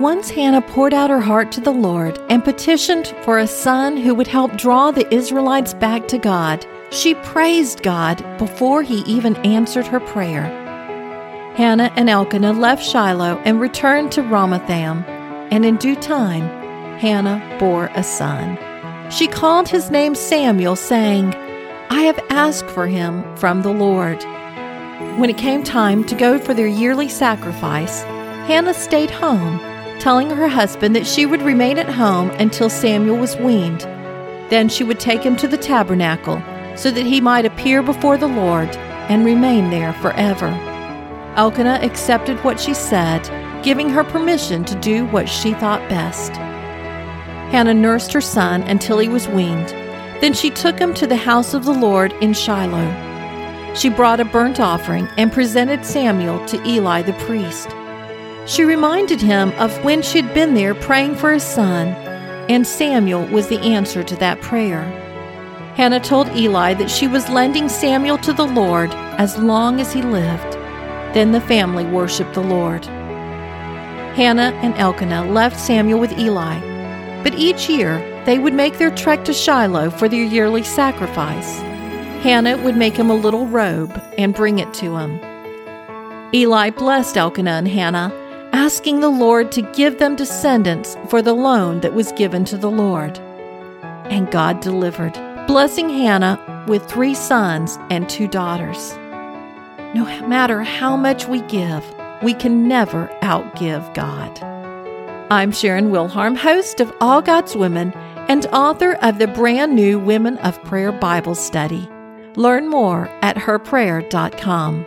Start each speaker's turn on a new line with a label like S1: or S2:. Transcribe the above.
S1: Once Hannah poured out her heart to the Lord and petitioned for a son who would help draw the Israelites back to God. She praised God before he even answered her prayer. Hannah and Elkanah left Shiloh and returned to Ramathaim, and in due time, Hannah bore a son. She called his name Samuel, saying, I have asked for him from the Lord. When it came time to go for their yearly sacrifice, Hannah stayed home, telling her husband that she would remain at home until Samuel was weaned. Then she would take him to the tabernacle so that he might appear before the Lord and remain there forever. Elkanah accepted what she said, giving her permission to do what she thought best. Hannah nursed her son until he was weaned. Then she took him to the house of the Lord in Shiloh. She brought a burnt offering and presented Samuel to Eli the priest. She reminded him of when she'd been there praying for his son, and Samuel was the answer to that prayer. Hannah told Eli that she was lending Samuel to the Lord as long as he lived. Then the family worshiped the Lord. Hannah and Elkanah left Samuel with Eli, but each year they would make their trek to Shiloh for their yearly sacrifice. Hannah would make him a little robe and bring it to him. Eli blessed Elkanah and Hannah, asking the Lord to give them descendants for the loan that was given to the Lord. And God delivered, blessing Hannah with three sons and two daughters. No matter how much we give, we can never outgive God. I'm Sharon Wilharm, host of All God's Women and author of the brand new Women of Prayer Bible Study. Learn more at herprayer.com.